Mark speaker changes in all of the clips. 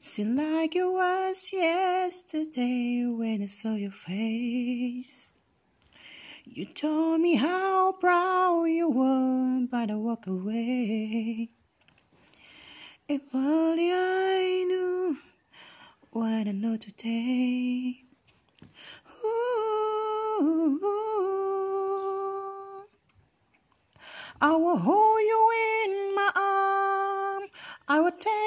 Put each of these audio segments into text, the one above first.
Speaker 1: Seemed like it was yesterday when I saw your face. You told me how proud you were, but I walk away. If only I knew what I know today. Ooh, I will hold you in my arm. I will take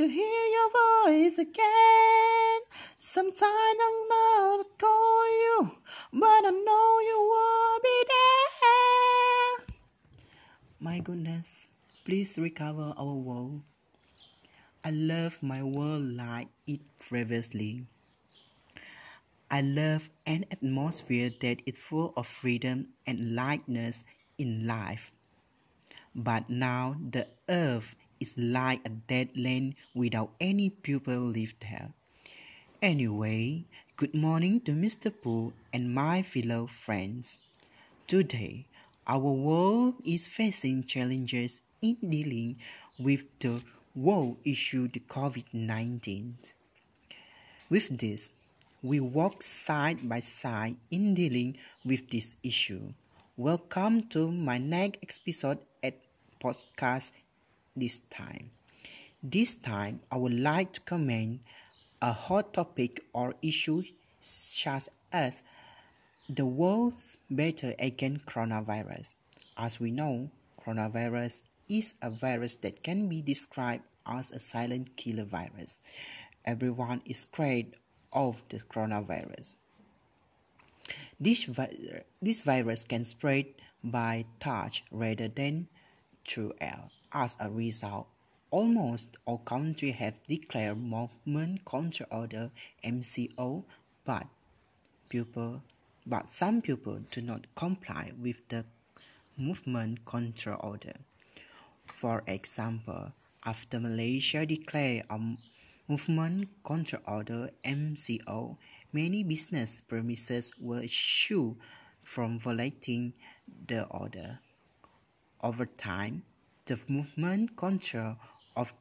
Speaker 1: to hear your voice again. Sometimes I'm not call you, but I know you will be there. My goodness, please recover our world. I love my world like it previously. I love an atmosphere that is full of freedom and lightness in life. But now the earth is like a dead land without any people live there. Anyway, good morning to Mr. Pooh and my fellow friends. Today, our world is facing challenges in dealing with the world issue the COVID-19. With this, we walk side by side in dealing with this issue. Welcome to my next episode at podcast this time. This time, I would like to comment a hot topic or issue such as the world's battle against coronavirus. As we know, coronavirus is a virus that can be described as a silent killer virus. Everyone is scared of the coronavirus. This, vi- this virus can spread by touch rather than through air. As a result, almost all countries have declared movement control order MCO, but people, but some people do not comply with the movement control order. For example, after Malaysia declared a movement control order MCO, many business premises were issued from violating the order. Over time, the movement control of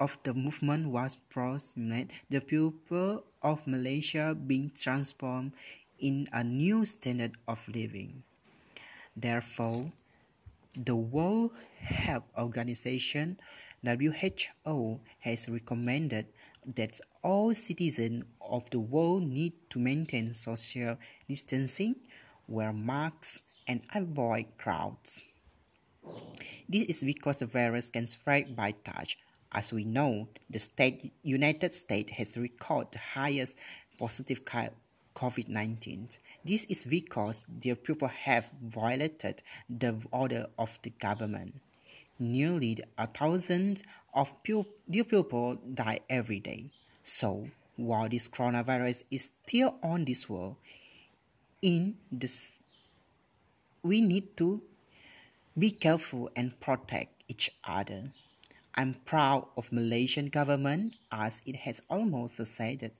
Speaker 1: of the movement was proximate the people of Malaysia being transformed in a new standard of living. Therefore, the World Health Organization WHO has recommended that all citizens of the world need to maintain social distancing, wear masks, and avoid crowds. This is because the virus can spread by touch. As we know, the state, United States has recorded the highest positive COVID-19. This is because their people have violated the order of the government. Nearly a thousand of their people die every day. So, while this coronavirus is still on this world, in this, we need to be careful and protect each other. I'm proud of Malaysian government as it has almost succeeded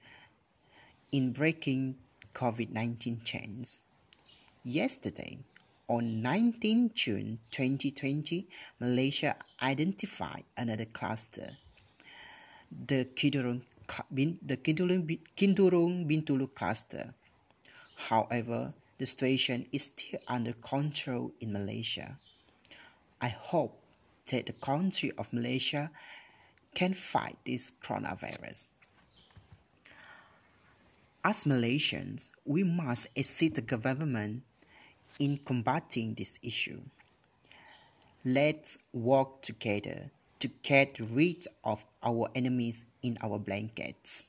Speaker 1: in breaking COVID-19 chains. Yesterday, on 19 June 2020, Malaysia identified another cluster, the Kidurong, the Kindurung Bintulu cluster. However, the situation is still under control in Malaysia. I hope that the country of Malaysia can fight this coronavirus. As Malaysians, we must assist the government in combating this issue. Let's work together to get rid of our enemies in our blankets.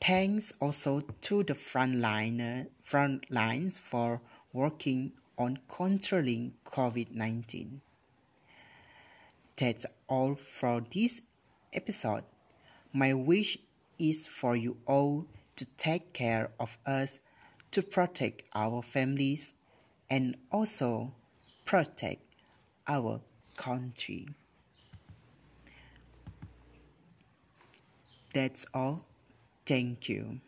Speaker 1: Thanks also to the frontliner, front lines for working on controlling COVID 19. That's all for this episode. My wish is for you all to take care of us, to protect our families, and also protect our country. That's all. Thank you.